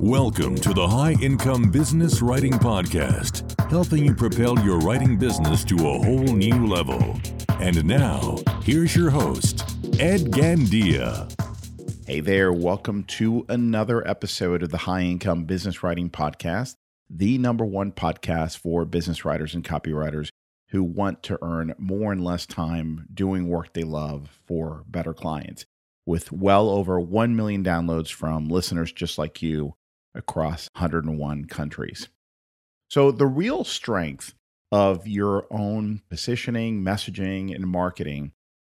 Welcome to the High Income Business Writing Podcast, helping you propel your writing business to a whole new level. And now, here's your host, Ed Gandia. Hey there, welcome to another episode of the High Income Business Writing Podcast, the number one podcast for business writers and copywriters who want to earn more and less time doing work they love for better clients. With well over 1 million downloads from listeners just like you across 101 countries. So, the real strength of your own positioning, messaging, and marketing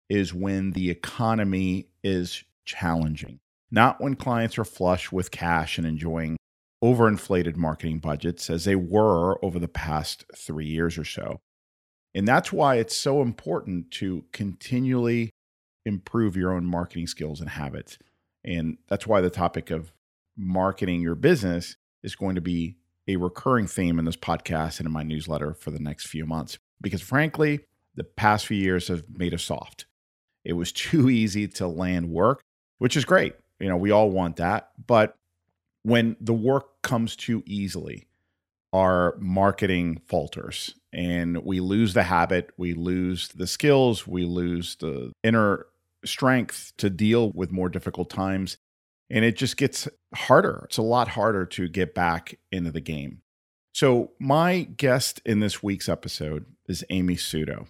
is when the economy is challenging, not when clients are flush with cash and enjoying overinflated marketing budgets as they were over the past three years or so. And that's why it's so important to continually improve your own marketing skills and habits. And that's why the topic of marketing your business is going to be a recurring theme in this podcast and in my newsletter for the next few months. Because frankly, the past few years have made us soft. It was too easy to land work, which is great. You know, we all want that. But when the work comes too easily, our marketing falters and we lose the habit, we lose the skills, we lose the inner strength to deal with more difficult times and it just gets harder. It's a lot harder to get back into the game. So, my guest in this week's episode is Amy Suto.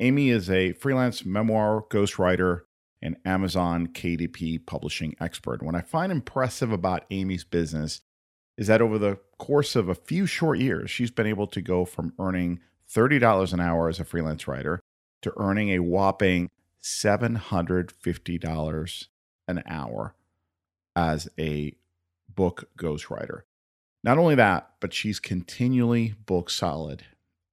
Amy is a freelance memoir ghostwriter and Amazon KDP publishing expert. What I find impressive about Amy's business is that over the course of a few short years, she's been able to go from earning $30 an hour as a freelance writer to earning a whopping $750 an hour as a book ghostwriter. Not only that, but she's continually book solid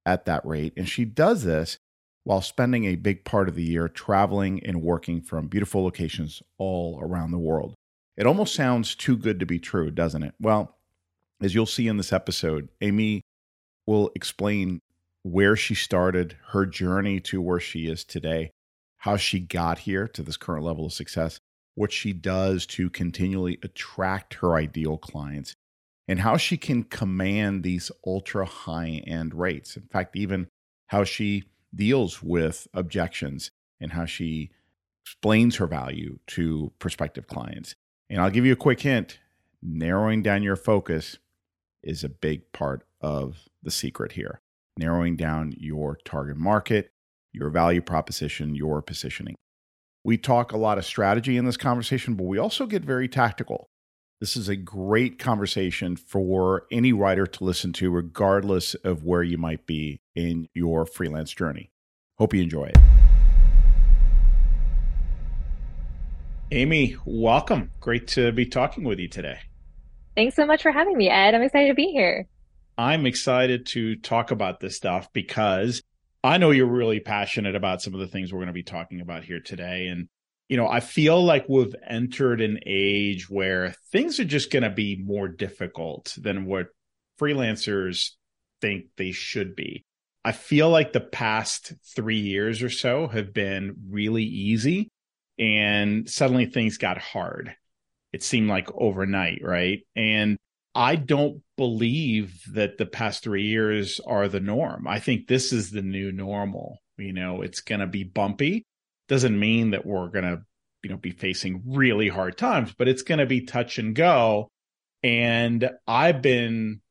at that rate. And she does this while spending a big part of the year traveling and working from beautiful locations all around the world. It almost sounds too good to be true, doesn't it? Well, as you'll see in this episode, Amy will explain where she started, her journey to where she is today, how she got here to this current level of success, what she does to continually attract her ideal clients and how she can command these ultra high end rates. In fact, even how she deals with objections and how she explains her value to prospective clients. And I'll give you a quick hint narrowing down your focus is a big part of the secret here. Narrowing down your target market, your value proposition, your positioning. We talk a lot of strategy in this conversation, but we also get very tactical. This is a great conversation for any writer to listen to, regardless of where you might be in your freelance journey. Hope you enjoy it. Amy, welcome. Great to be talking with you today. Thanks so much for having me, Ed. I'm excited to be here. I'm excited to talk about this stuff because I know you're really passionate about some of the things we're going to be talking about here today. And, you know, I feel like we've entered an age where things are just going to be more difficult than what freelancers think they should be. I feel like the past three years or so have been really easy and suddenly things got hard. It seemed like overnight, right? And I don't believe that the past three years are the norm. I think this is the new normal. You know, it's going to be bumpy. Doesn't mean that we're going to, you know, be facing really hard times, but it's going to be touch and go. And I've been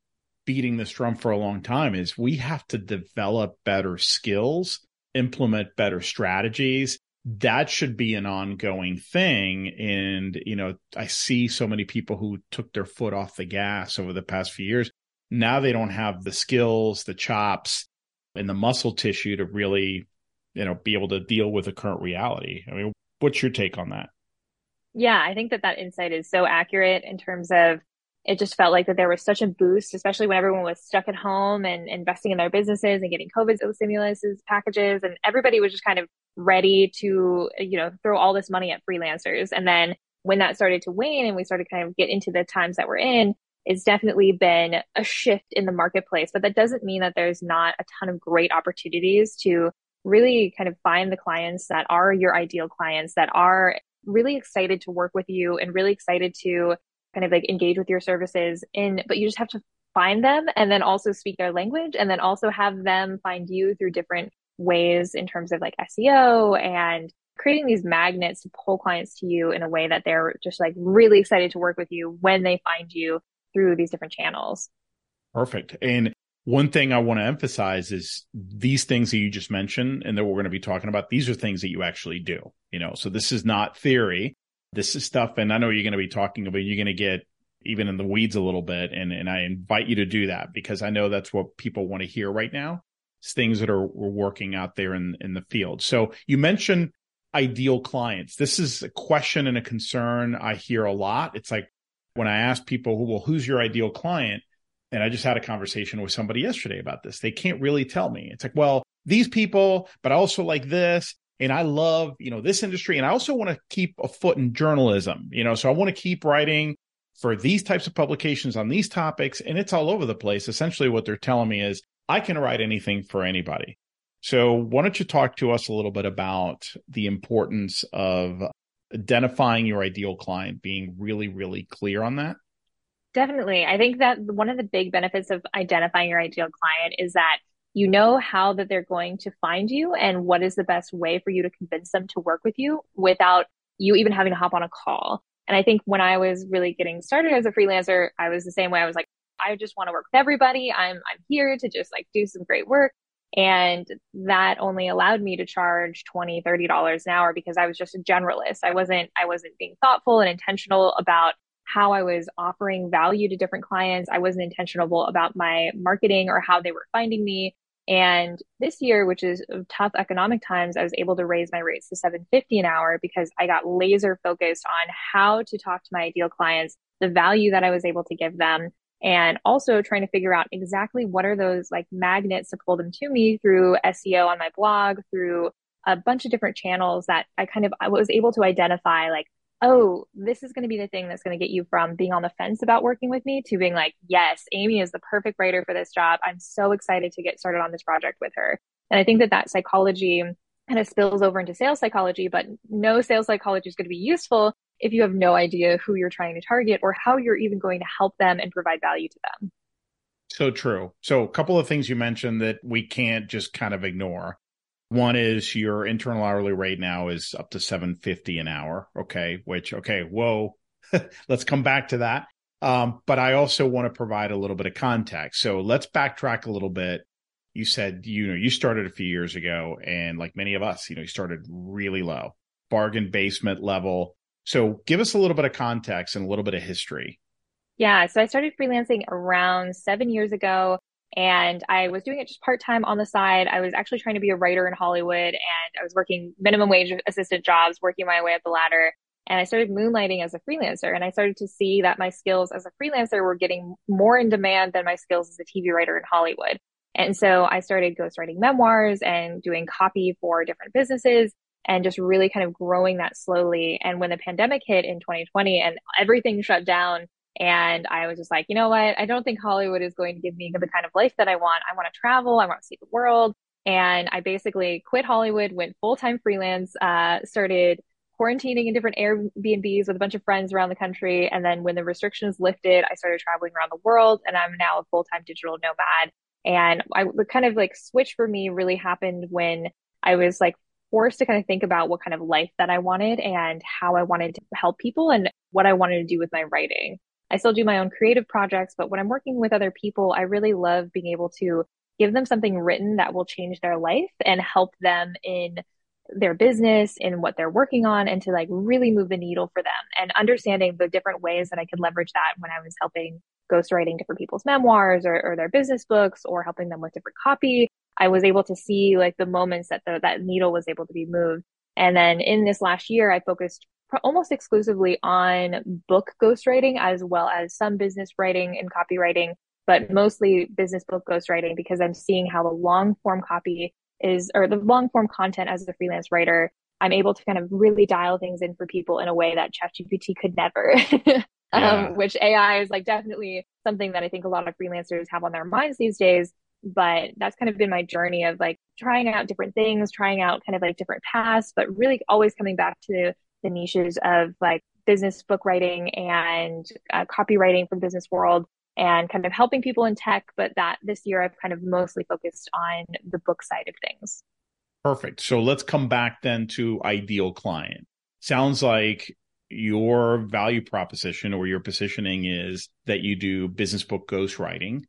beating this drum for a long time is we have to develop better skills, implement better strategies, that should be an ongoing thing. And, you know, I see so many people who took their foot off the gas over the past few years. Now they don't have the skills, the chops, and the muscle tissue to really, you know, be able to deal with the current reality. I mean, what's your take on that? Yeah, I think that that insight is so accurate in terms of it just felt like that there was such a boost, especially when everyone was stuck at home and investing in their businesses and getting COVID stimulus packages, and everybody was just kind of ready to, you know, throw all this money at freelancers. And then when that started to wane and we started kind of get into the times that we're in, it's definitely been a shift in the marketplace. But that doesn't mean that there's not a ton of great opportunities to really kind of find the clients that are your ideal clients that are really excited to work with you and really excited to kind of like engage with your services in, but you just have to find them and then also speak their language and then also have them find you through different ways in terms of like SEO and creating these magnets to pull clients to you in a way that they're just like really excited to work with you when they find you through these different channels. Perfect. And one thing I want to emphasize is these things that you just mentioned and that we're going to be talking about, these are things that you actually do, you know, so this is not theory. This is stuff. And I know you're going to be talking about, you're going to get even in the weeds a little bit. And, and I invite you to do that because I know that's what people want to hear right now. It's things that are working out there in, in the field. So you mentioned ideal clients. This is a question and a concern I hear a lot. It's like when I ask people, well, who's your ideal client? And I just had a conversation with somebody yesterday about this. They can't really tell me. It's like, well, these people, but I also like this. And I love, you know, this industry. And I also want to keep a foot in journalism, you know, so I want to keep writing for these types of publications on these topics. And it's all over the place. Essentially, what they're telling me is I can write anything for anybody. So, why don't you talk to us a little bit about the importance of identifying your ideal client, being really, really clear on that? Definitely. I think that one of the big benefits of identifying your ideal client is that you know how that they're going to find you and what is the best way for you to convince them to work with you without you even having to hop on a call. And I think when I was really getting started as a freelancer, I was the same way. I was like, I just want to work with everybody. I'm I'm here to just like do some great work. And that only allowed me to charge 20, 30 dollars an hour because I was just a generalist. I wasn't I wasn't being thoughtful and intentional about how I was offering value to different clients. I wasn't intentional about my marketing or how they were finding me. And this year, which is tough economic times, I was able to raise my rates to 750 an hour because I got laser focused on how to talk to my ideal clients, the value that I was able to give them, and also trying to figure out exactly what are those like magnets to pull them to me through SEO on my blog, through a bunch of different channels that I kind of I was able to identify like oh, this is going to be the thing that's going to get you from being on the fence about working with me to being like, yes, Amy is the perfect writer for this job. I'm so excited to get started on this project with her. And I think that that psychology kind of spills over into sales psychology, but no sales psychology is going to be useful if you have no idea who you're trying to target or how you're even going to help them and provide value to them. So true. So, a couple of things you mentioned that we can't just kind of ignore. One is your internal hourly rate now is up to 750 an hour. Okay. Which, okay, whoa, let's come back to that. Um, but I also want to provide a little bit of context. So let's backtrack a little bit. You said, you know, you started a few years ago and like many of us, you know, you started really low, bargain basement level. So give us a little bit of context and a little bit of history. Yeah. So I started freelancing around seven years ago and I was doing it just part time on the side. I was actually trying to be a writer in Hollywood and I was working minimum wage assistant jobs, working my way up the ladder. And I started moonlighting as a freelancer and I started to see that my skills as a freelancer were getting more in demand than my skills as a TV writer in Hollywood. And so I started ghostwriting memoirs and doing copy for different businesses and just really kind of growing that slowly. And when the pandemic hit in 2020 and everything shut down, and I was just like, you know what? I don't think Hollywood is going to give me the kind of life that I want. I want to travel. I want to see the world. And I basically quit Hollywood, went full time freelance, uh, started quarantining in different Airbnbs with a bunch of friends around the country. And then when the restrictions lifted, I started traveling around the world and I'm now a full time digital nomad. And I the kind of like switch for me really happened when I was like forced to kind of think about what kind of life that I wanted and how I wanted to help people and what I wanted to do with my writing. I still do my own creative projects, but when I'm working with other people, I really love being able to give them something written that will change their life and help them in their business in what they're working on and to like really move the needle for them and understanding the different ways that I could leverage that when I was helping ghostwriting different people's memoirs or, or their business books or helping them with different copy. I was able to see like the moments that the, that needle was able to be moved. And then in this last year, I focused almost exclusively on book ghostwriting as well as some business writing and copywriting, but mostly business book ghostwriting because I'm seeing how the long form copy is, or the long form content as a freelance writer, I'm able to kind of really dial things in for people in a way that ChatGPT could never. Um, yeah. um, which AI is like definitely something that I think a lot of freelancers have on their minds these days. But that's kind of been my journey of like trying out different things, trying out kind of like different paths, but really always coming back to the niches of like business book writing and uh, copywriting from business world and kind of helping people in tech. But that this year I've kind of mostly focused on the book side of things. Perfect. So let's come back then to ideal client. Sounds like your value proposition or your positioning is that you do business book ghostwriting.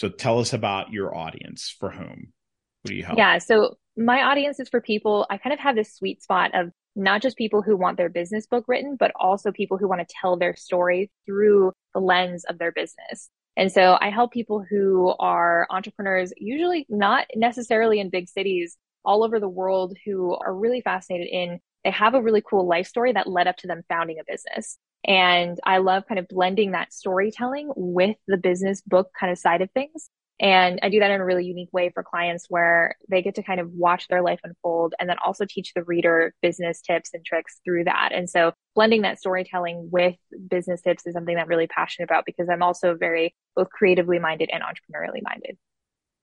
So tell us about your audience for whom. What do you help? Yeah. So my audience is for people, I kind of have this sweet spot of not just people who want their business book written, but also people who want to tell their story through the lens of their business. And so I help people who are entrepreneurs, usually not necessarily in big cities, all over the world who are really fascinated in they have a really cool life story that led up to them founding a business. And I love kind of blending that storytelling with the business book kind of side of things. And I do that in a really unique way for clients where they get to kind of watch their life unfold and then also teach the reader business tips and tricks through that. And so blending that storytelling with business tips is something that I'm really passionate about because I'm also very both creatively minded and entrepreneurially minded.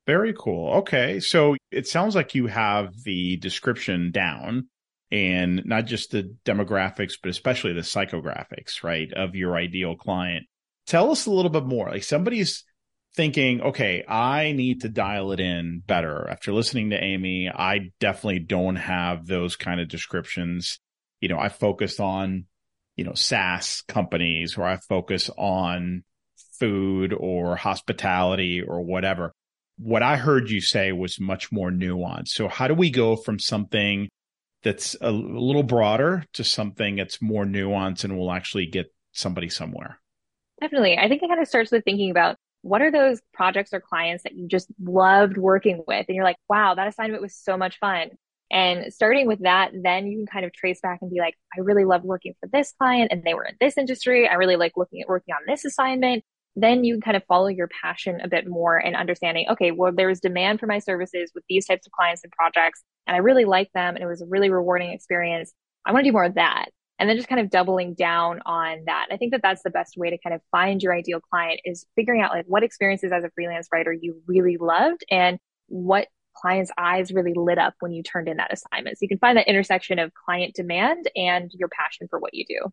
Very cool. Okay. So it sounds like you have the description down and not just the demographics, but especially the psychographics, right, of your ideal client. Tell us a little bit more. Like somebody's thinking, okay, I need to dial it in better. After listening to Amy, I definitely don't have those kind of descriptions. You know, I focused on, you know, SaaS companies or I focus on food or hospitality or whatever. What I heard you say was much more nuanced. So how do we go from something that's a little broader to something that's more nuanced and will actually get somebody somewhere? Definitely. I think it kind of starts with thinking about what are those projects or clients that you just loved working with? And you're like, wow, that assignment was so much fun. And starting with that, then you can kind of trace back and be like, I really love working for this client and they were in this industry. I really like looking at working on this assignment. Then you can kind of follow your passion a bit more and understanding, okay, well, there's demand for my services with these types of clients and projects. And I really like them. And it was a really rewarding experience. I want to do more of that and then just kind of doubling down on that. I think that that's the best way to kind of find your ideal client is figuring out like what experiences as a freelance writer you really loved and what clients' eyes really lit up when you turned in that assignment. So you can find that intersection of client demand and your passion for what you do.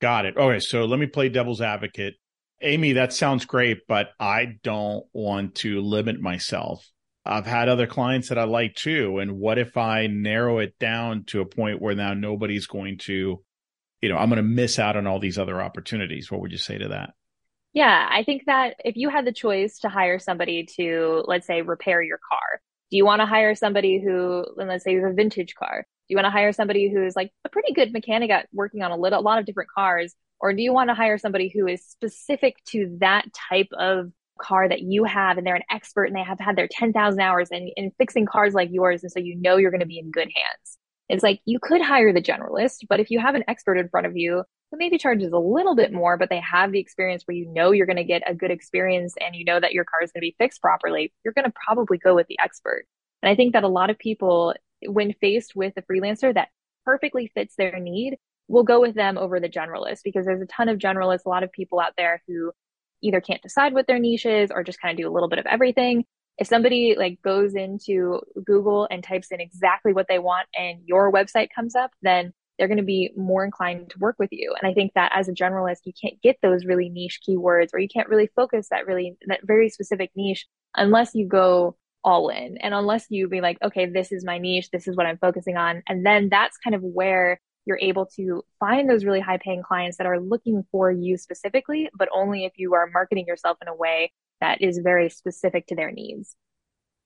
Got it. Okay. So let me play devil's advocate. Amy, that sounds great, but I don't want to limit myself. I've had other clients that I like too. And what if I narrow it down to a point where now nobody's going to you know, I'm going to miss out on all these other opportunities. What would you say to that? Yeah, I think that if you had the choice to hire somebody to, let's say, repair your car, do you want to hire somebody who, let's say, is a vintage car? Do you want to hire somebody who is like a pretty good mechanic at working on a little, a lot of different cars? Or do you want to hire somebody who is specific to that type of car that you have and they're an expert and they have had their 10,000 hours in, in fixing cars like yours. And so you know you're going to be in good hands. It's like you could hire the generalist, but if you have an expert in front of you who maybe charges a little bit more, but they have the experience where you know you're going to get a good experience and you know that your car is going to be fixed properly, you're going to probably go with the expert. And I think that a lot of people, when faced with a freelancer that perfectly fits their need, will go with them over the generalist because there's a ton of generalists, a lot of people out there who either can't decide what their niche is or just kind of do a little bit of everything if somebody like goes into Google and types in exactly what they want and your website comes up, then they're going to be more inclined to work with you. And I think that as a generalist, you can't get those really niche keywords or you can't really focus that really, that very specific niche unless you go all in and unless you be like, okay, this is my niche. This is what I'm focusing on. And then that's kind of where you're able to find those really high paying clients that are looking for you specifically, but only if you are marketing yourself in a way that is very specific to their needs.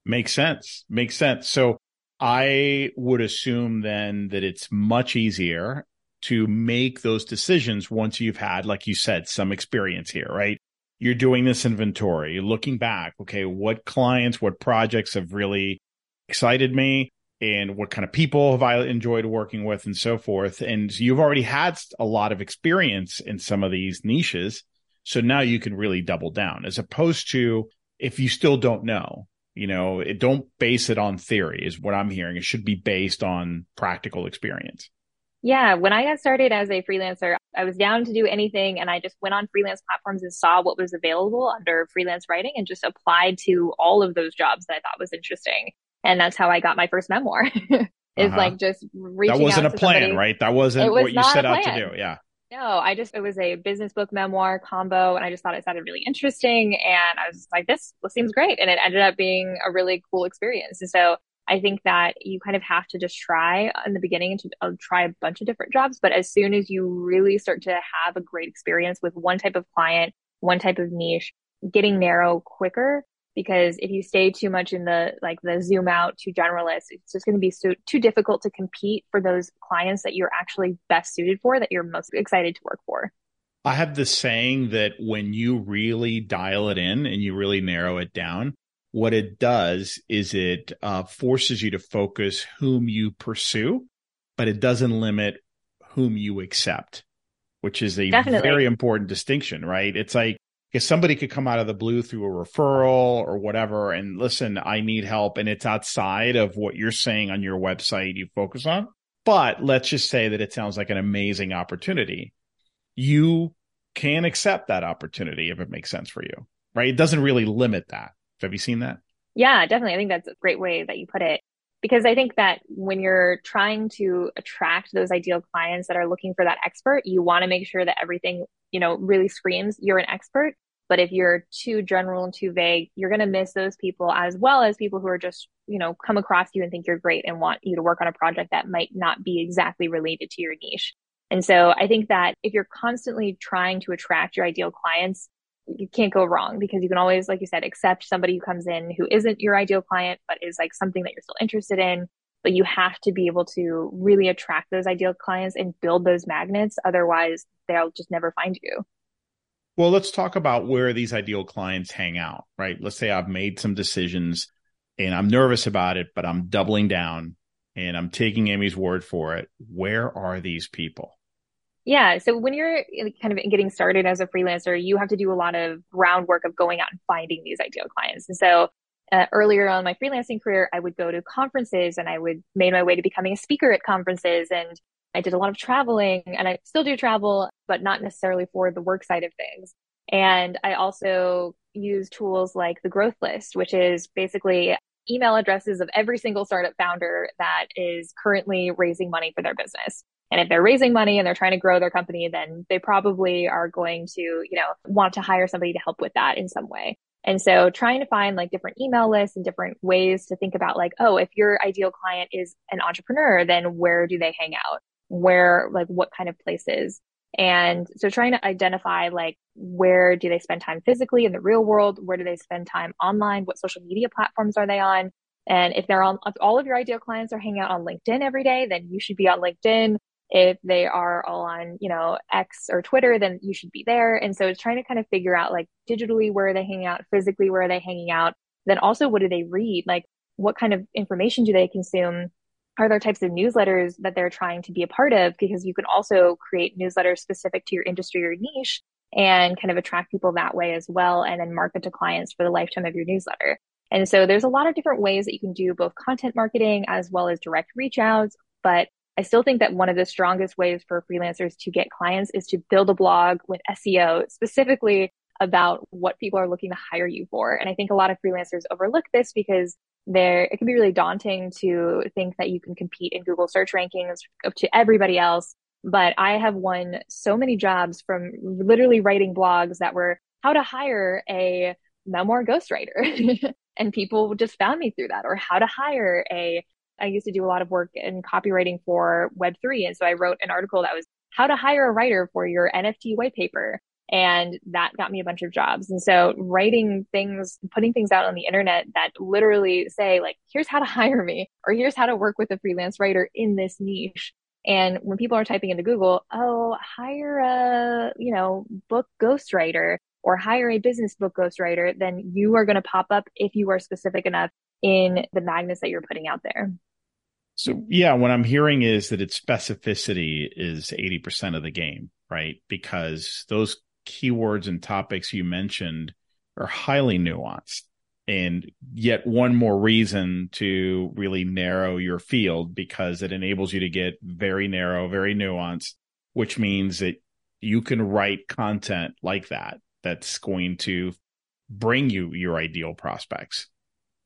Makes sense. Makes sense. So I would assume then that it's much easier to make those decisions once you've had, like you said, some experience here, right? You're doing this inventory, looking back, okay, what clients, what projects have really excited me and what kind of people have I enjoyed working with and so forth. And you've already had a lot of experience in some of these niches. So now you can really double down as opposed to if you still don't know, you know, it, don't base it on theory is what I'm hearing. It should be based on practical experience. Yeah. When I got started as a freelancer, I was down to do anything and I just went on freelance platforms and saw what was available under freelance writing and just applied to all of those jobs that I thought was interesting. And that's how I got my first memoir. is uh-huh. like just reaching out. That wasn't a plan, somebody. right? That wasn't was what you set out to do. Yeah No, I just, it was a business book memoir combo and I just thought it sounded really interesting. And I was like, this, this seems great. And it ended up being a really cool experience. And so I think that you kind of have to just try in the beginning to uh, try a bunch of different jobs. But as soon as you really start to have a great experience with one type of client, one type of niche, getting narrow quicker, because if you stay too much in the like the zoom out too generalist it's just going to be so too difficult to compete for those clients that you're actually best suited for that you're most excited to work for i have this saying that when you really dial it in and you really narrow it down what it does is it uh, forces you to focus whom you pursue but it doesn't limit whom you accept which is a Definitely. very important distinction right it's like because somebody could come out of the blue through a referral or whatever and listen, I need help. And it's outside of what you're saying on your website you focus on. But let's just say that it sounds like an amazing opportunity. You can accept that opportunity if it makes sense for you, right? It doesn't really limit that. Have you seen that? Yeah, definitely. I think that's a great way that you put it. Because I think that when you're trying to attract those ideal clients that are looking for that expert, you want to make sure that everything, you know, really screams you're an expert but if you're too general and too vague, you're going to miss those people as well as people who are just, you know, come across you and think you're great and want you to work on a project that might not be exactly related to your niche. And so I think that if you're constantly trying to attract your ideal clients, you can't go wrong because you can always, like you said, accept somebody who comes in who isn't your ideal client, but is like something that you're still interested in. But you have to be able to really attract those ideal clients and build those magnets. Otherwise, they'll just never find you. Well, let's talk about where these ideal clients hang out, right? Let's say I've made some decisions and I'm nervous about it, but I'm doubling down and I'm taking Amy's word for it. Where are these people? Yeah. So when you're kind of getting started as a freelancer, you have to do a lot of groundwork of going out and finding these ideal clients. And so uh, earlier on my freelancing career, I would go to conferences and I would made my way to becoming a speaker at conferences and I did a lot of traveling and I still do travel, but not necessarily for the work side of things. And I also use tools like the growth list, which is basically email addresses of every single startup founder that is currently raising money for their business. And if they're raising money and they're trying to grow their company, then they probably are going to, you know, want to hire somebody to help with that in some way. And so trying to find like different email lists and different ways to think about like, oh, if your ideal client is an entrepreneur, then where do they hang out? Where, like, what kind of places. And so trying to identify like where do they spend time physically in the real world? Where do they spend time online? What social media platforms are they on? And if they're on, if all of your ideal clients are hanging out on LinkedIn every day, then you should be on LinkedIn. If they are all on, you know, X or Twitter, then you should be there. And so it's trying to kind of figure out like digitally where are they hanging out, physically where are they hanging out? Then also what do they read? Like what kind of information do they consume? Are there types of newsletters that they're trying to be a part of? Because you can also create newsletters specific to your industry or niche and kind of attract people that way as well, and then market to clients for the lifetime of your newsletter. And so there's a lot of different ways that you can do both content marketing as well as direct reach outs. But I still think that one of the strongest ways for freelancers to get clients is to build a blog with SEO specifically about what people are looking to hire you for. And I think a lot of freelancers overlook this because there it can be really daunting to think that you can compete in Google search rankings up to everybody else. But I have won so many jobs from literally writing blogs that were how to hire a memoir ghostwriter. and people just found me through that or how to hire a I used to do a lot of work in copywriting for Web3. And so I wrote an article that was how to hire a writer for your NFT white paper. And that got me a bunch of jobs. And so writing things, putting things out on the internet that literally say like, here's how to hire me or here's how to work with a freelance writer in this niche. And when people are typing into Google, oh, hire a, you know, book ghostwriter or hire a business book ghostwriter, then you are going to pop up if you are specific enough in the magnets that you're putting out there. So yeah, what I'm hearing is that its specificity is 80% of the game, right? Because those keywords and topics you mentioned are highly nuanced and yet one more reason to really narrow your field because it enables you to get very narrow, very nuanced, which means that you can write content like that that's going to bring you your ideal prospects.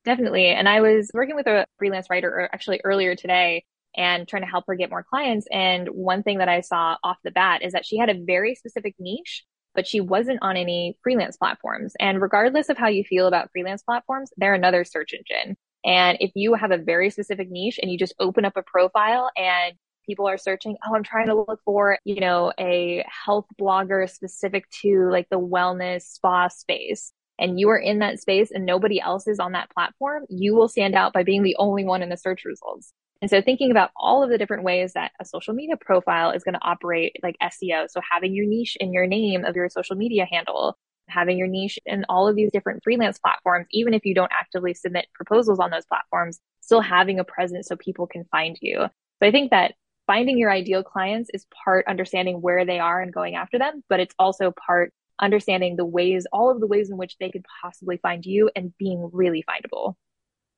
Definitely. And I was working with a freelance writer er, actually earlier today and trying to help her get more clients. And one thing that I saw off the bat is that she had a very specific niche, but she wasn't on any freelance platforms. And regardless of how you feel about freelance platforms, they're another search engine. And if you have a very specific niche and you just open up a profile and people are searching, oh, I'm trying to look for, you know, a health blogger specific to like the wellness spa space and you are in that space and nobody else is on that platform, you will stand out by being the only one in the search results. And so thinking about all of the different ways that a social media profile is going to operate like SEO. So having your niche in your name of your social media handle, having your niche in all of these different freelance platforms, even if you don't actively submit proposals on those platforms, still having a presence so people can find you. So I think that finding your ideal clients is part understanding where they are and going after them, but it's also part understanding the ways, all of the ways in which they could possibly find you and being really findable.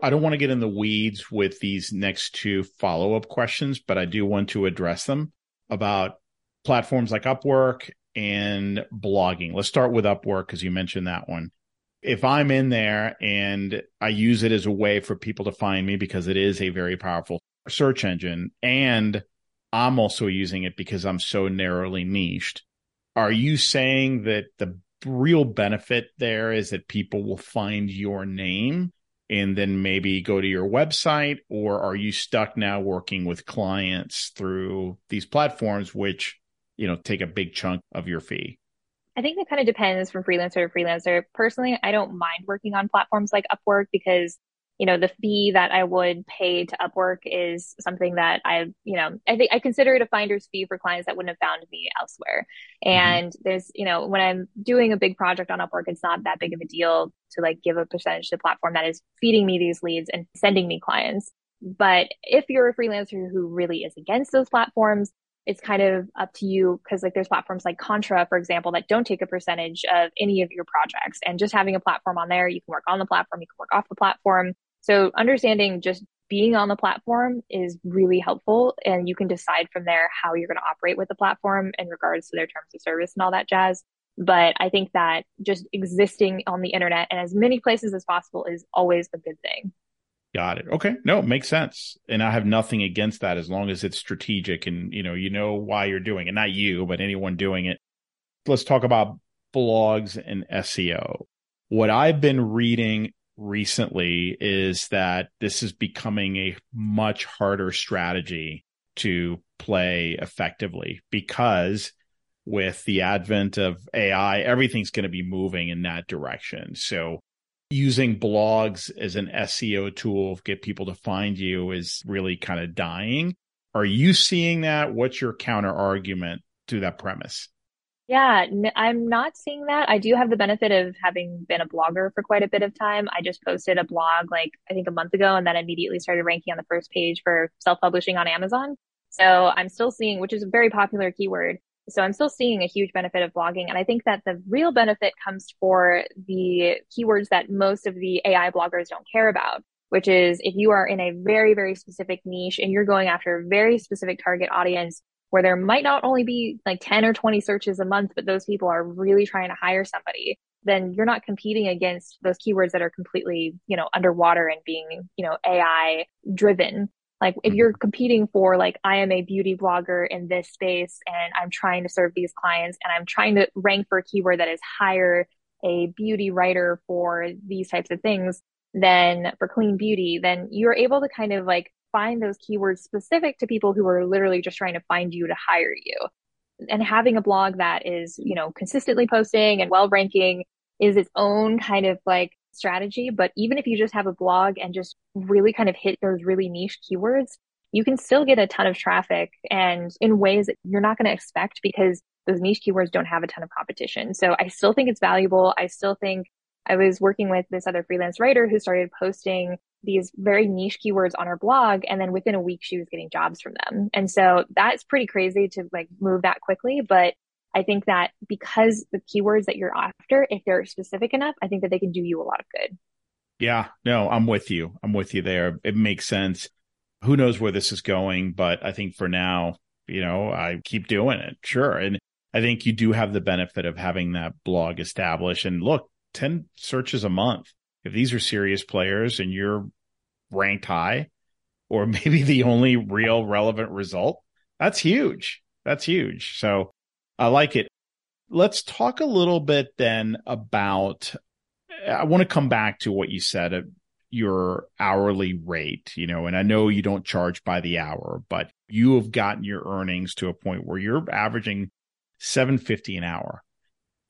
I don't want to get in the weeds with these next two follow up questions, but I do want to address them about platforms like Upwork and blogging. Let's start with Upwork because you mentioned that one. If I'm in there and I use it as a way for people to find me because it is a very powerful search engine and I'm also using it because I'm so narrowly niched. Are you saying that the real benefit there is that people will find your name and then maybe go to your website? Or are you stuck now working with clients through these platforms, which, you know, take a big chunk of your fee? I think that kind of depends from freelancer to freelancer. Personally, I don't mind working on platforms like Upwork because you know, the fee that I would pay to Upwork is something that I've you know, I think I consider it a finder's fee for clients that wouldn't have found me elsewhere. Mm-hmm. And mm-hmm. there's, you know, when I'm doing a big project on Upwork, it's not that big of a deal to like give a percentage to the platform that is feeding me these leads and sending me clients. But if you're a freelancer who really is against those platforms, it's kind of up to you because like there's platforms like Contra, for example, that don't take a percentage of any of your projects. And just having a platform on there, you can work on the platform, you can work off the platform. So understanding just being on the platform is really helpful and you can decide from there how you're going to operate with the platform in regards to their terms of service and all that jazz. But I think that just existing on the internet and as many places as possible is always a good thing. Got it. Okay. No, it makes sense. And I have nothing against that as long as it's strategic and you know, you know why you're doing it. Not you, but anyone doing it. Let's talk about blogs and SEO. What I've been reading recently is that this is becoming a much harder strategy to play effectively because with the advent of AI, everything's going to be moving in that direction. So using blogs as an SEO tool to get people to find you is really kind of dying. Are you seeing that? What's your counter argument to that premise? Yeah, n- I'm not seeing that. I do have the benefit of having been a blogger for quite a bit of time. I just posted a blog like I think a month ago and then immediately started ranking on the first page for self-publishing on Amazon. So I'm still seeing, which is a very popular keyword. So I'm still seeing a huge benefit of blogging. And I think that the real benefit comes for the keywords that most of the AI bloggers don't care about, which is if you are in a very, very specific niche and you're going after a very specific target audience, where there might not only be like 10 or 20 searches a month, but those people are really trying to hire somebody, then you're not competing against those keywords that are completely, you know, underwater and being, you know, AI driven. Like if you're mm-hmm. competing for like, I am a beauty blogger in this space and I'm trying to serve these clients and I'm trying to rank for a keyword that is hire a beauty writer for these types of things, then for clean beauty, then you're able to kind of like find those keywords specific to people who are literally just trying to find you to hire you. And having a blog that is, you know, consistently posting and well ranking is its own kind of like strategy. But even if you just have a blog and just really kind of hit those really niche keywords, you can still get a ton of traffic and in ways that you're not going to expect because those niche keywords don't have a ton of competition. So I still think it's valuable. I still think I was working with this other freelance writer who started posting these very niche keywords on her blog and then within a week she was getting jobs from them. And so that's pretty crazy to like move that quickly but i think that because the keywords that you're after if they're specific enough i think that they can do you a lot of good. Yeah. No i'm with you. I'm with you there. It makes sense. Who knows where this is going but i think for now you know i keep doing it. Sure. And i think you do have the benefit of having that blog established. And look 10 searches a month if these are serious players and you're ranked high, or maybe the only real relevant result. That's huge. That's huge. So I like it. Let's talk a little bit then about. I want to come back to what you said of your hourly rate, you know, and I know you don't charge by the hour, but you have gotten your earnings to a point where you're averaging 750 an hour.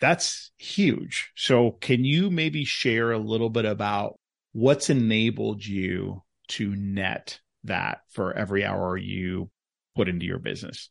That's huge. So can you maybe share a little bit about what's enabled you to net that for every hour you put into your business?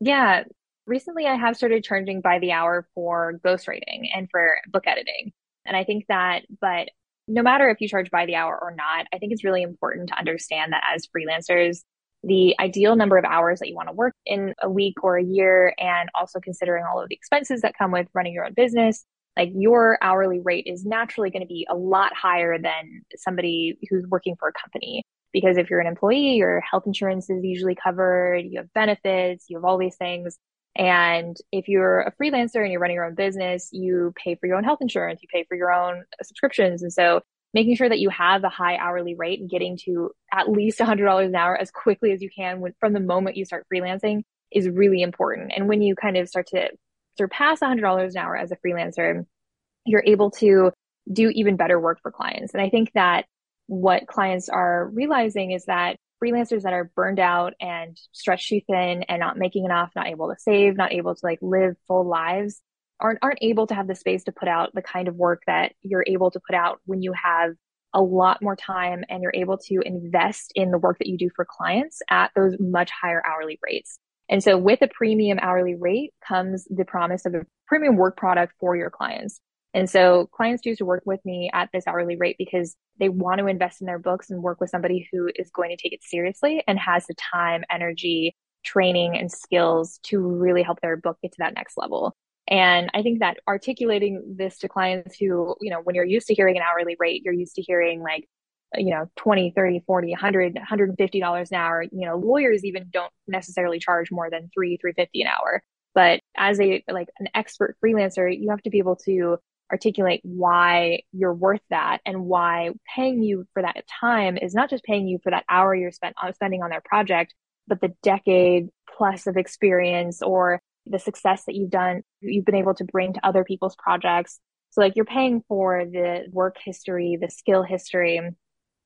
Yeah. Recently, I have started charging by the hour for ghostwriting and for book editing. And I think that, but no matter if you charge by the hour or not, I think it's really important to understand that as freelancers, the ideal number of hours that you want to work in a week or a year, and also considering all of the expenses that come with running your own business, like your hourly rate is naturally going to be a lot higher than somebody who's working for a company. Because if you're an employee, your health insurance is usually covered, you have benefits, you have all these things. And if you're a freelancer and you're running your own business, you pay for your own health insurance, you pay for your own subscriptions. And so making sure that you have a high hourly rate and getting to at least $100 an hour as quickly as you can when, from the moment you start freelancing is really important. And when you kind of start to surpass $100 an hour as a freelancer, you're able to do even better work for clients. And I think that what clients are realizing is that freelancers that are burned out and stretched too thin and not making enough, not able to save, not able to like live full lives aren't aren't able to have the space to put out the kind of work that you're able to put out when you have a lot more time and you're able to invest in the work that you do for clients at those much higher hourly rates. And so with a premium hourly rate comes the promise of a premium work product for your clients. And so clients choose to work with me at this hourly rate because they want to invest in their books and work with somebody who is going to take it seriously and has the time, energy, training, and skills to really help their book get to that next level. And I think that articulating this to clients who, you know, when you're used to hearing an hourly rate, you're used to hearing like, you know, 20, 30, 40, 100, $150 an hour. You know, lawyers even don't necessarily charge more than three, 350 an hour. But as a, like an expert freelancer, you have to be able to articulate why you're worth that and why paying you for that time is not just paying you for that hour you're spent on spending on their project, but the decade plus of experience or the success that you've done, you've been able to bring to other people's projects. So like you're paying for the work history, the skill history,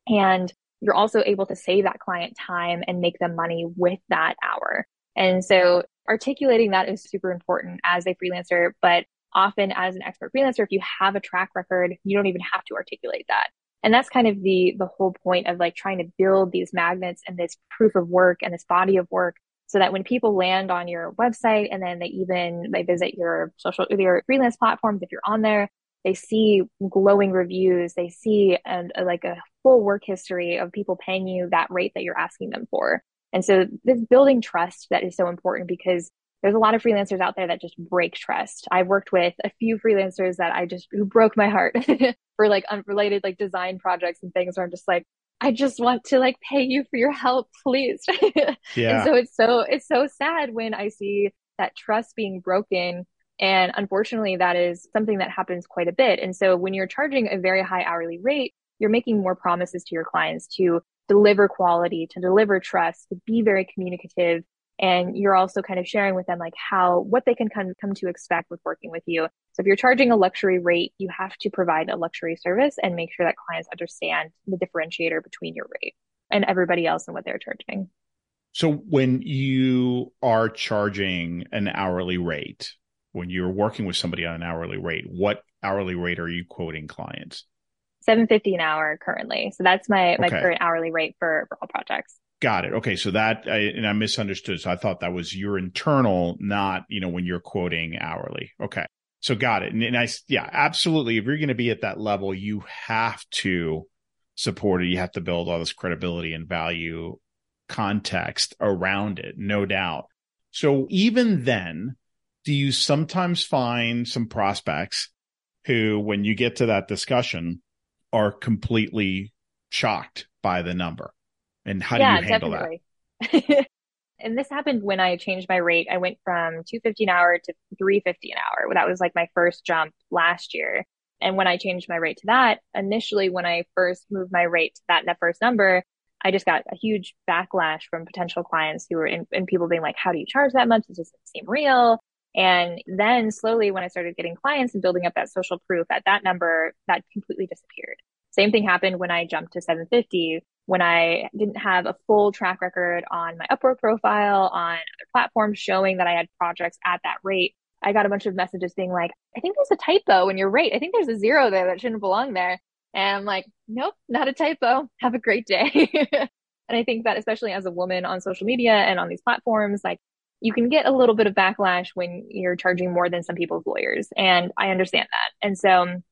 and you're also able to save that client time and make them money with that hour. And so articulating that is super important as a freelancer, but often as an expert freelancer, if you have a track record, you don't even have to articulate that. And that's kind of the, the whole point of like trying to build these magnets and this proof of work and this body of work so that when people land on your website and then they even, they visit your social, your freelance platforms, if you're on there, they see glowing reviews, they see and uh, like a full work history of people paying you that rate that you're asking them for. And so this building trust that is so important because there's a lot of freelancers out there that just break trust. I've worked with a few freelancers that I just who broke my heart for like unrelated like design projects and things where I'm just like, I just want to like pay you for your help, please. yeah. And so it's so it's so sad when I see that trust being broken. And unfortunately, that is something that happens quite a bit. And so when you're charging a very high hourly rate, you're making more promises to your clients to deliver quality, to deliver trust, to be very communicative, and you're also kind of sharing with them like how what they can come, come to expect with working with you. So if you're charging a luxury rate you have to provide a luxury service and make sure that clients understand the differentiator between your rate and everybody else and what they're charging. So when you are charging an hourly rate when you're working with somebody on an hourly rate what hourly rate are you quoting clients? 750 an hour currently. So that's my my okay. current hourly rate for, for all projects Got it. Okay. So that, I, and I misunderstood. So I thought that was your internal, not, you know, when you're quoting hourly. Okay. So got it. And, and I, yeah, absolutely. If you're going to be at that level, you have to support it. You have to build all this credibility and value context around it. No doubt. So even then, do you sometimes find some prospects who, when you get to that discussion, are completely shocked by the number? And how yeah, do you handle definitely. that? and this happened when I changed my rate. I went from 250 an hour to 350 an hour. That was like my first jump last year. And when I changed my rate to that, initially when I first moved my rate to that, that first number, I just got a huge backlash from potential clients who were in, and people being like, how do you charge that much? This doesn't seem real. And then slowly when I started getting clients and building up that social proof at that number, that completely disappeared. Same thing happened when I jumped to 750 when I didn't have a full track record on my Upwork profile, on other platforms showing that I had projects at that rate. I got a bunch of messages being like, I think there's a typo in your rate. I think there's a zero there that shouldn't belong there. And I'm like, nope, not a typo. Have a great day. and I think that especially as a woman on social media and on these platforms, like you can get a little bit of backlash when you're charging more than some people's lawyers. And I understand that. And so,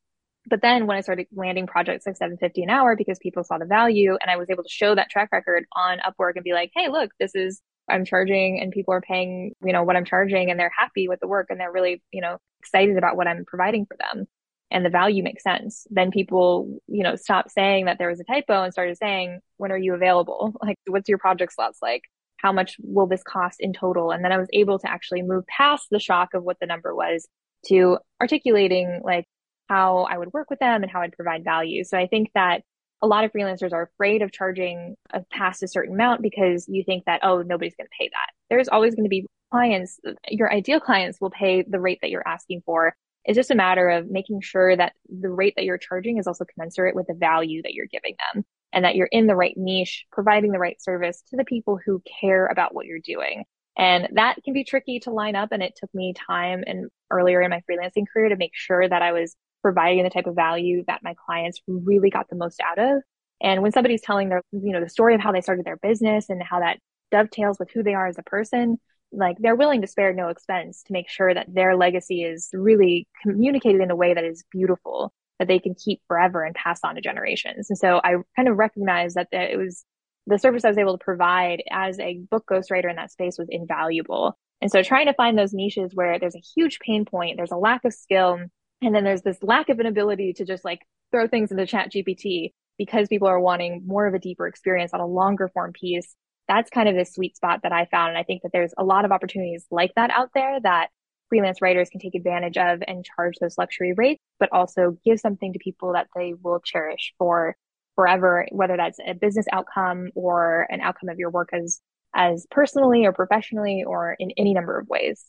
but then when I started landing projects like 750 an hour because people saw the value and I was able to show that track record on Upwork and be like, Hey, look, this is, I'm charging and people are paying, you know, what I'm charging and they're happy with the work and they're really, you know, excited about what I'm providing for them and the value makes sense, then people, you know, stop saying that there was a typo and started saying, when are you available? Like, what's your project slots like? How much will this cost in total? And then I was able to actually move past the shock of what the number was to articulating like how I would work with them and how I'd provide value. So I think that a lot of freelancers are afraid of charging a past a certain amount because you think that, oh, nobody's going to pay that. There's always going to be clients, your ideal clients will pay the rate that you're asking for it's just a matter of making sure that the rate that you're charging is also commensurate with the value that you're giving them and that you're in the right niche, providing the right service to the people who care about what you're doing. And that can be tricky to line up. And it took me time and earlier in my freelancing career to make sure that I was providing the type of value that my clients really got the most out of. And when somebody's telling their, you know, the story of how they started their business and how that dovetails with who they are as a person, like they're willing to spare no expense to make sure that their legacy is really communicated in a way that is beautiful that they can keep forever and pass on to generations. And so I kind of recognized that it was the service I was able to provide as a book ghostwriter in that space was invaluable. And so trying to find those niches where there's a huge pain point, there's a lack of skill, and then there's this lack of an ability to just like throw things into chat GPT because people are wanting more of a deeper experience on a longer form piece that's kind of the sweet spot that I found. And I think that there's a lot of opportunities like that out there that freelance writers can take advantage of and charge those luxury rates, but also give something to people that they will cherish for forever, whether that's a business outcome or an outcome of your work as as personally or professionally or in any number of ways.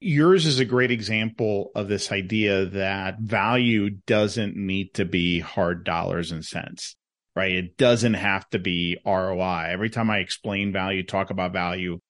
Yours is a great example of this idea that value doesn't need to be hard dollars and cents right? It doesn't have to be ROI. Every time I explain value, talk about value,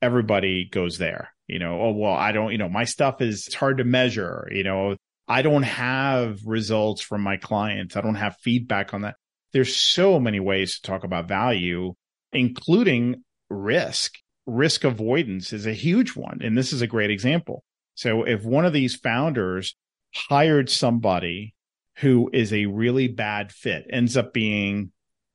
everybody goes there. You know, oh, well, I don't, you know, my stuff is it's hard to measure. You know, I don't have results from my clients. I don't have feedback on that. There's so many ways to talk about value, including risk. Risk avoidance is a huge one. And this is a great example. So if one of these founders hired somebody who is a really bad fit, ends up being,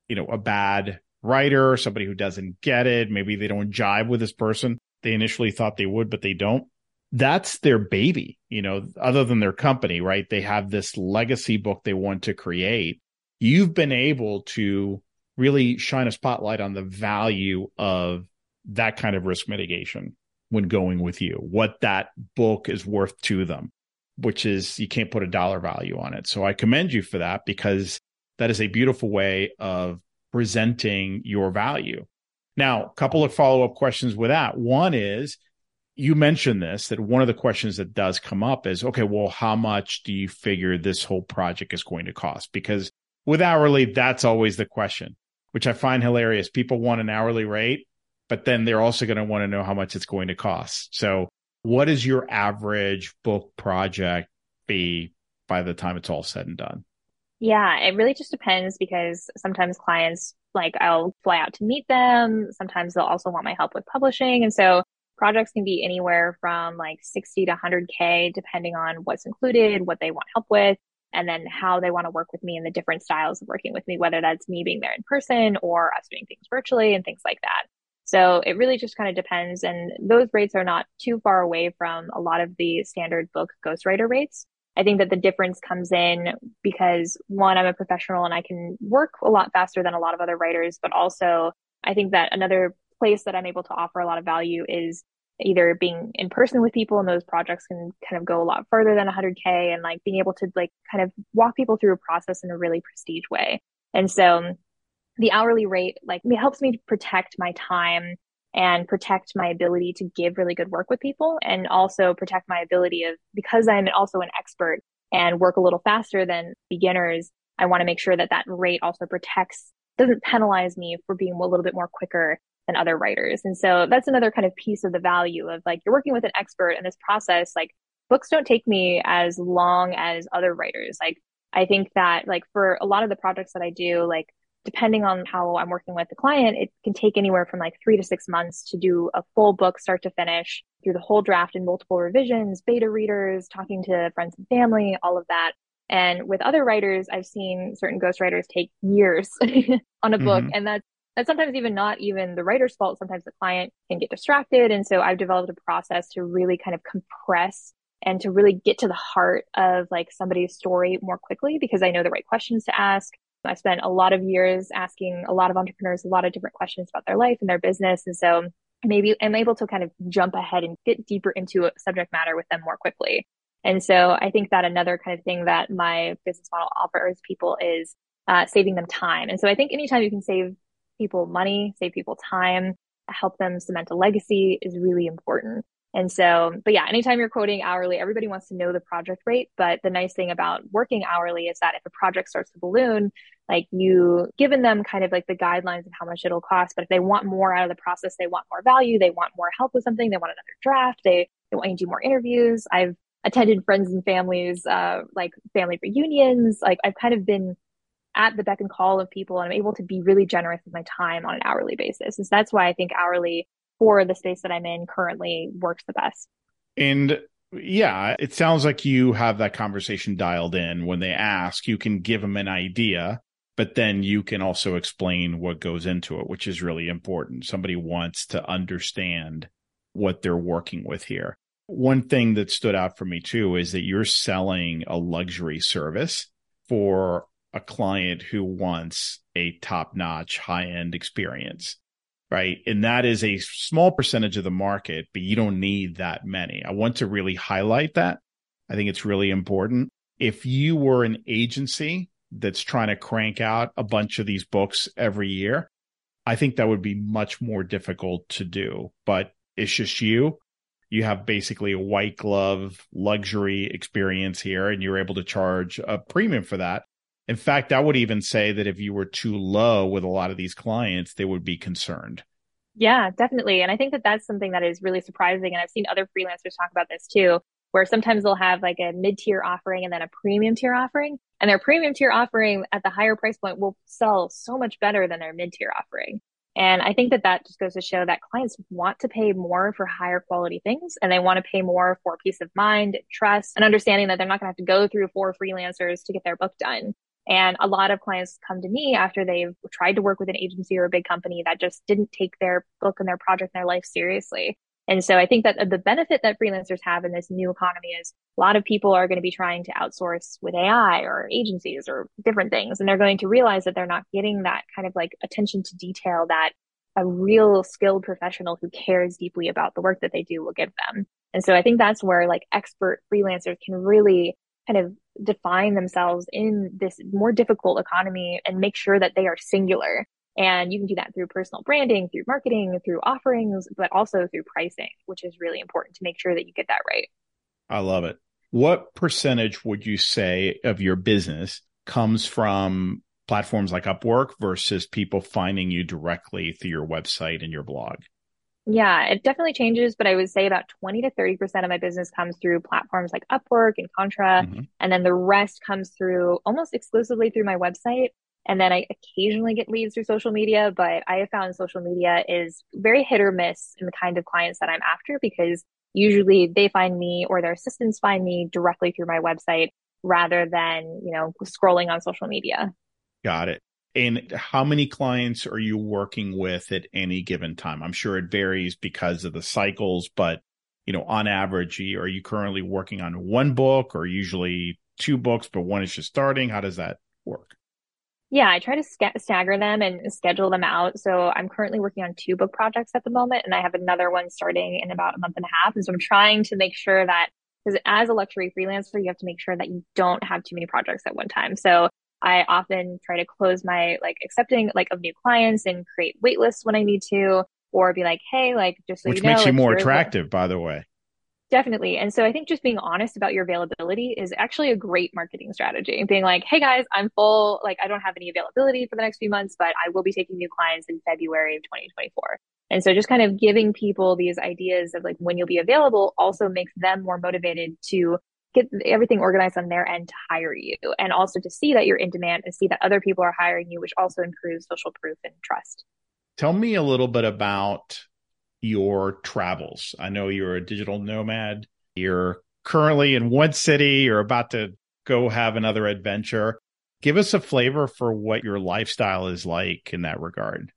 you know, a bad writer, somebody who doesn't get it. Maybe they don't jive with this person. They initially thought they would, but they don't. That's their baby, you know, other than their company, right? They have this legacy book they want to create. You've been able to really shine a spotlight on the value of that kind of risk mitigation when going with you, what that book is worth to them which is you can't put a dollar value on it. So I commend you for that because that is a beautiful way of presenting your value. Now, a couple of follow up questions with that. One is you mentioned this that one of the questions that does come up is okay, well, how much do you figure this whole project is going to cost? Because with hourly, that's always the question, which I find hilarious. People want an hourly rate, but then they're also going to want to know how much it's going to cost. So what is your average book project be by the time it's all said and done? Yeah, it really just depends because sometimes clients like I'll fly out to meet them. Sometimes they'll also want my help with publishing. And so projects can be anywhere from like 60 to 100K, depending on what's included, what they want help with, and then how they want to work with me and the different styles of working with me, whether that's me being there in person or us doing things virtually and things like that. So it really just kind of depends. And those rates are not too far away from a lot of the standard book ghostwriter rates. I think that the difference comes in because one, I'm a professional and I can work a lot faster than a lot of other writers, but also I think that another place that I'm able to offer a lot of value is either being in person with people and those projects can kind of go a lot further than 100k and like being able to like kind of walk people through a process in a really prestige way. And so the hourly rate like it helps me protect my time and protect my ability to give really good work with people and also protect my ability of because I'm also an expert and work a little faster than beginners. I want to make sure that that rate also protects, doesn't penalize me for being a little bit more quicker than other writers. And so that's another kind of piece of the value of like, you're working with an expert in this process. Like books don't take me as long as other writers. Like I think that like for a lot of the projects that I do, like depending on how I'm working with the client, it can take anywhere from like three to six months to do a full book start to finish through the whole draft and multiple revisions, beta readers, talking to friends and family, all of that. And with other writers, I've seen certain ghostwriters take years on a book. Mm-hmm. And that's, that's sometimes even not even the writer's fault. Sometimes the client can get distracted. And so I've developed a process to really kind of compress and to really get to the heart of like somebody's story more quickly because I know the right questions to ask. I spent a lot of years asking a lot of entrepreneurs a lot of different questions about their life and their business. And so maybe I'm able to kind of jump ahead and get deeper into a subject matter with them more quickly. And so I think that another kind of thing that my business model offers people is uh, saving them time. And so I think anytime you can save people money, save people time, help them cement a legacy is really important. And so, but yeah, anytime you're quoting hourly, everybody wants to know the project rate. But the nice thing about working hourly is that if a project starts to balloon, like you given them kind of like the guidelines of how much it'll cost. But if they want more out of the process, they want more value, they want more help with something, they want another draft, they, they want you to do more interviews. I've attended friends and families, uh, like family reunions. Like I've kind of been at the beck and call of people and I'm able to be really generous with my time on an hourly basis. And so that's why I think hourly for the space that I'm in currently works the best. And yeah, it sounds like you have that conversation dialed in. When they ask, you can give them an idea, but then you can also explain what goes into it, which is really important. Somebody wants to understand what they're working with here. One thing that stood out for me too is that you're selling a luxury service for a client who wants a top notch, high end experience right? And that is a small percentage of the market, but you don't need that many. I want to really highlight that. I think it's really important. If you were an agency that's trying to crank out a bunch of these books every year, I think that would be much more difficult to do. But it's just you. You have basically a white glove luxury experience here, and you're able to charge a premium for that. In fact, I would even say that if you were too low with a lot of these clients, they would be concerned. Yeah, definitely. And I think that that's something that is really surprising. And I've seen other freelancers talk about this too, where sometimes they'll have like a mid tier offering and then a premium tier offering. And their premium tier offering at the higher price point will sell so much better than their mid tier offering. And I think that that just goes to show that clients want to pay more for higher quality things and they want to pay more for peace of mind, trust, and understanding that they're not going to have to go through four freelancers to get their book done. And a lot of clients come to me after they've tried to work with an agency or a big company that just didn't take their book and their project and their life seriously. And so I think that the benefit that freelancers have in this new economy is a lot of people are going to be trying to outsource with AI or agencies or different things. And they're going to realize that they're not getting that kind of like attention to detail that a real skilled professional who cares deeply about the work that they do will give them. And so I think that's where like expert freelancers can really kind of define themselves in this more difficult economy and make sure that they are singular. And you can do that through personal branding, through marketing, through offerings, but also through pricing, which is really important to make sure that you get that right. I love it. What percentage would you say of your business comes from platforms like Upwork versus people finding you directly through your website and your blog? Yeah, it definitely changes, but I would say about 20 to 30% of my business comes through platforms like Upwork and Contra. Mm-hmm. And then the rest comes through almost exclusively through my website. And then I occasionally get leads through social media, but I have found social media is very hit or miss in the kind of clients that I'm after because usually they find me or their assistants find me directly through my website rather than, you know, scrolling on social media. Got it. And how many clients are you working with at any given time? I'm sure it varies because of the cycles, but you know, on average, are you currently working on one book or usually two books, but one is just starting? How does that work? Yeah, I try to stagger them and schedule them out. So I'm currently working on two book projects at the moment, and I have another one starting in about a month and a half. And so I'm trying to make sure that, because as a luxury freelancer, you have to make sure that you don't have too many projects at one time. So I often try to close my like accepting like of new clients and create wait lists when I need to, or be like, hey, like just so which you know, makes you more attractive, by the way. Definitely. And so I think just being honest about your availability is actually a great marketing strategy. Being like, hey guys, I'm full, like I don't have any availability for the next few months, but I will be taking new clients in February of 2024. And so just kind of giving people these ideas of like when you'll be available also makes them more motivated to get everything organized on their end to hire you and also to see that you're in demand and see that other people are hiring you, which also improves social proof and trust. Tell me a little bit about your travels. I know you're a digital nomad. You're currently in one city. You're about to go have another adventure. Give us a flavor for what your lifestyle is like in that regard.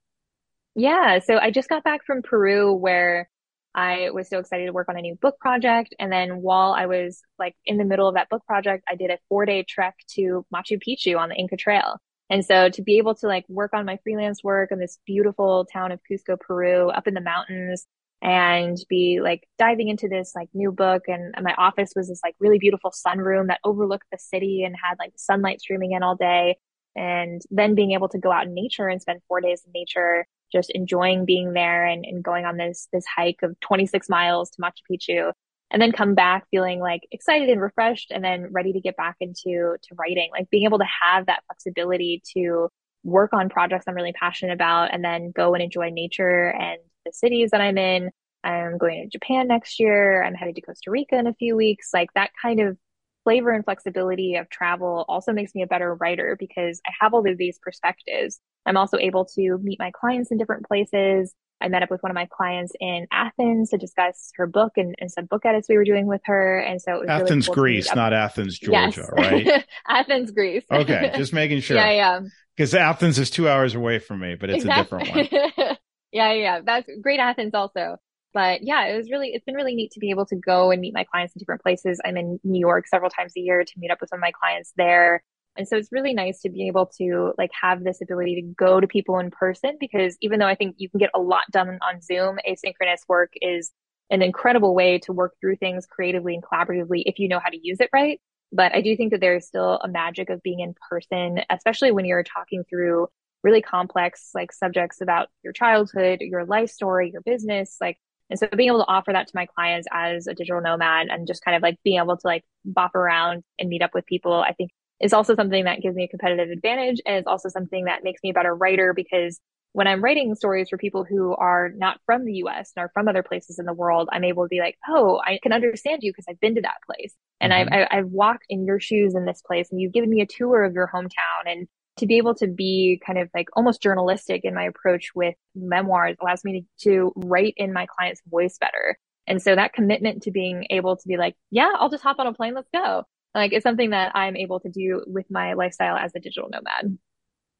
Yeah. So I just got back from Peru where I was so excited to work on a new book project. And then while I was like in the middle of that book project, I did a four day trek to Machu Picchu on the Inca Trail. And so to be able to like work on my freelance work in this beautiful town of Cusco, Peru, up in the mountains and be like diving into this like new book. And my office was this like really beautiful sunroom that overlooked the city and had like sunlight streaming in all day. And then being able to go out in nature and spend four days in nature, just enjoying being there and, and going on this, this hike of 26 miles to Machu Picchu and then come back feeling like excited and refreshed and then ready to get back into to writing like being able to have that flexibility to work on projects i'm really passionate about and then go and enjoy nature and the cities that i'm in. I'm going to japan next year. I'm headed to costa rica in a few weeks. Like that kind of flavor and flexibility of travel also makes me a better writer because i have all of these perspectives i'm also able to meet my clients in different places I met up with one of my clients in Athens to discuss her book and, and some book edits we were doing with her. And so it was Athens, really cool Greece, not Athens, Georgia, Yes. right? Athens, Greece. Okay, just making sure. yeah, yeah. Because Athens is two hours away from me, but it's a different one. yeah, yeah. That's great Athens also. But yeah, it was really, it's been really neat to be able to go and meet my clients in different places. I'm in New York several times a year to meet up with some of my clients there. And so it's really nice to be able to like have this ability to go to people in person because even though I think you can get a lot done on Zoom, asynchronous work is an incredible way to work through things creatively and collaboratively if you know how to use it right. But I do think that there's still a magic of being in person, especially when you're talking through really complex like subjects about your childhood, your life story, your business, like and so being able to offer that to my clients as a digital nomad and just kind of like being able to like bop around and meet up with people, I think is also something that gives me a competitive advantage. And it's also something that makes me a better writer because when I'm writing stories for people who are not from the US and are from other places in the world, I'm able to be like, oh, I can understand you because I've been to that place and Mhm. I've, I've walked in your shoes in this place and you've given me a tour of your hometown. And to be able to be kind of like almost journalistic in my approach with memoirs allows me to, to write in my client's voice better. And so that commitment to being able to be like, yeah, I'll just hop on a plane. Let's go. Like it's something that I'm able to do with my lifestyle as a digital nomad.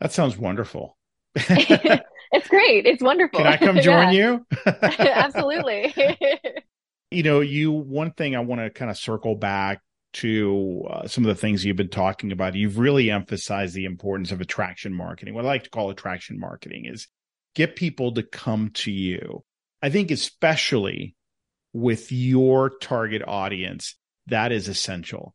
That sounds wonderful. it's great. It's wonderful. Can I come join you? Absolutely. you know, you one thing I want to kind of circle back to uh, some of the things you've been talking about. You've really emphasized the importance of attraction marketing. What I like to call attraction marketing is get people to come to you. I think especially with your target audience, that is essential.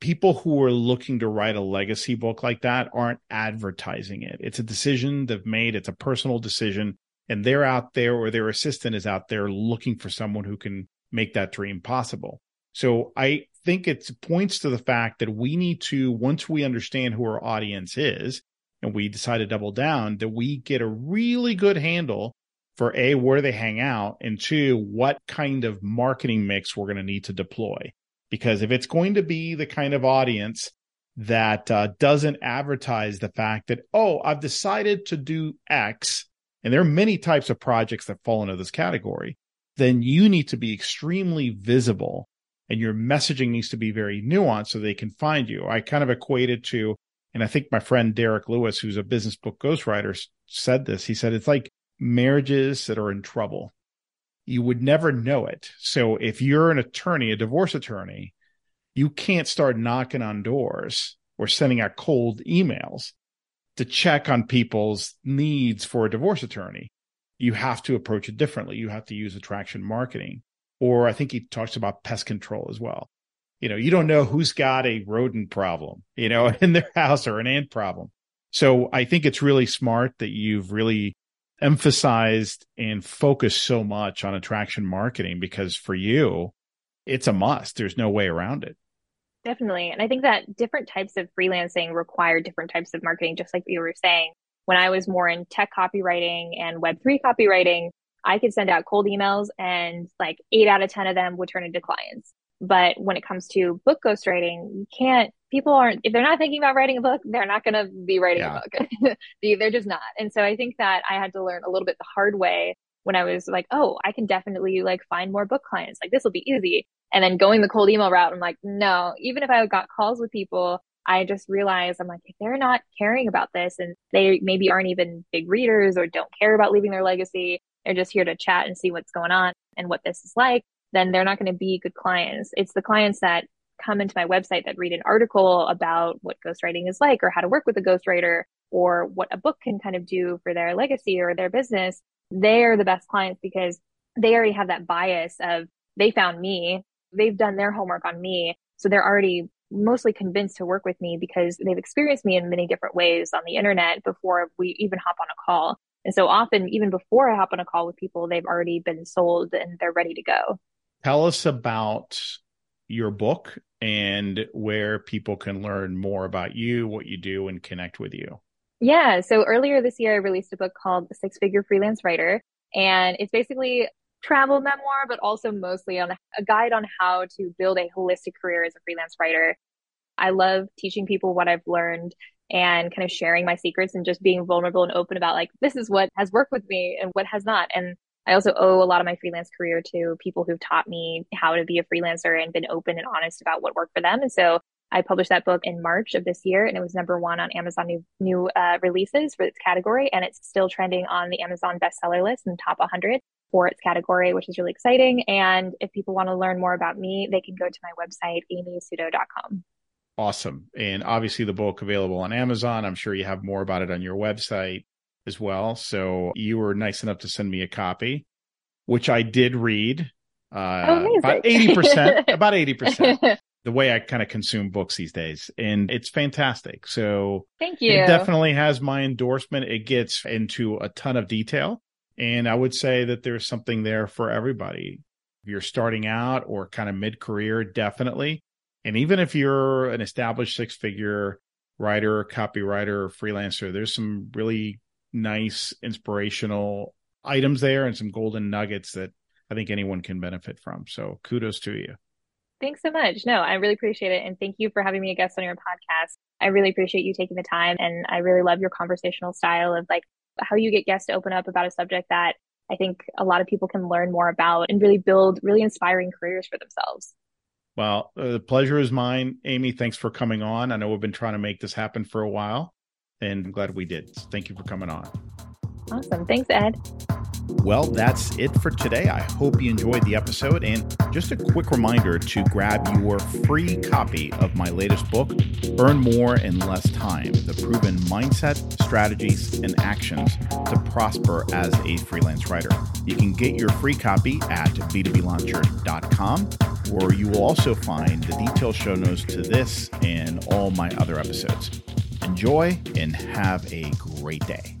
People who are looking to write a legacy book like that aren't advertising it. It's a decision they've made. It's a personal decision and they're out there or their assistant is out there looking for someone who can make that dream possible. So I think it points to the fact that we need to, once we understand who our audience is and we decide to double down, that we get a really good handle for A, where they hang out, and two, what kind of marketing mix we're going to need to deploy. Because if it's going to be the kind of audience that uh, doesn't advertise the fact that, oh, I've decided to do X, and there are many types of projects that fall into this category, then you need to be extremely visible and your messaging needs to be very nuanced so they can find you. I kind of equated to, and I think my friend Derek Lewis, who's a business book ghostwriter, said this. He said it's like marriages that are in trouble. You would never know it. So if you're an attorney, a divorce attorney, you can't start knocking on doors or sending out cold emails to check on people's needs for a divorce attorney. You have to approach it differently. You have to use attraction marketing. Or I think he talks about pest control as well. you know, you don't know who's got a rodent problem, you know, in their house or an ant problem. So I think it's really smart that you've really emphasized and focused so much on attraction marketing because for you, it's a must. There's no way around it. Definitely. And I think that different types of freelancing require different types of marketing, just like you were saying. When I was more in tech copywriting and Web3 copywriting, I could send out cold emails and like eight out of 10 of them would turn into clients. But when it comes to book ghostwriting, you can't, people aren't, if they're not thinking about writing a book, they're not going to be writing yeah. a book. they're just not. And so I think that I had to learn a little bit the hard way when I was like, oh, I can definitely like find more book clients. Like this will be easy. And then going the cold email route, I'm like, no, even if I got calls with people, I just realized I'm like, if they're not caring about this and they maybe aren't even big readers or don't care about leaving their legacy, they're just here to chat and see what's going on and what this is like, then they're not going to be good clients. It's the clients that come into my website that read an article about what ghostwriting is like or how to work with a ghostwriter or what a book can kind of do for their legacy or their business. They're the best clients because they already have that bias of they found me they've done their homework on me. So they're already mostly convinced to work with me because they've experienced me in many different ways on the internet before we even hop on a call. And so often, even before I hop on a call with people, they've already been sold and they're ready to go. Tell us about your book and where people can learn more about you, what you do, and connect with you. Yeah. So earlier this year, I released a book called Six Figure Freelance Writer. And it's basically travel memoir, but also mostly on a guide on how to build a holistic career as a freelance writer. I love teaching people what I've learned and kind of sharing my secrets and just being vulnerable and open about like, this is what has worked with me and what has not. And I also owe a lot of my freelance career to people who've taught me how to be a freelancer and been open and honest about what worked for them. And so I published that book in March of this year and it was number one on Amazon new, new uh, releases for its category. And it's still trending on the Amazon bestseller list in the top 100 for its category, which is really exciting. And if people want to learn more about me, they can go to my website, amysuto.com. Awesome. And obviously, the book available on Amazon. I'm sure you have more about it on your website as well. So you were nice enough to send me a copy, which I did read. Uh, oh, about 80%, about 80%. the way I kind of consume books these days. And it's fantastic. So thank you. It definitely has my endorsement. It gets into a ton of detail. And I would say that there's something there for everybody. If you're starting out or kind of mid career, definitely. And even if you're an established six figure writer, copywriter, freelancer, there's some really nice inspirational items there and some golden nuggets that I think anyone can benefit from. So kudos to you. Thanks so much. No, I really appreciate it. And thank you for having me a guest on your podcast. I really appreciate you taking the time and I really love your conversational style of like how you get guests to open up about a subject that I think a lot of people can learn more about and really build really inspiring careers for themselves. Well, uh, the pleasure is mine. Amy, thanks for coming on. I know we've been trying to make this happen for a while, and I'm glad we did. Thank you for coming on. Awesome. Thanks, Ed. Well, that's it for today. I hope you enjoyed the episode. And just a quick reminder to grab your free copy of my latest book, Earn More in Less Time The Proven Mindset, Strategies, and Actions to Prosper as a Freelance Writer. You can get your free copy at b2blauncher.com, where you will also find the detailed show notes to this and all my other episodes. Enjoy and have a great day.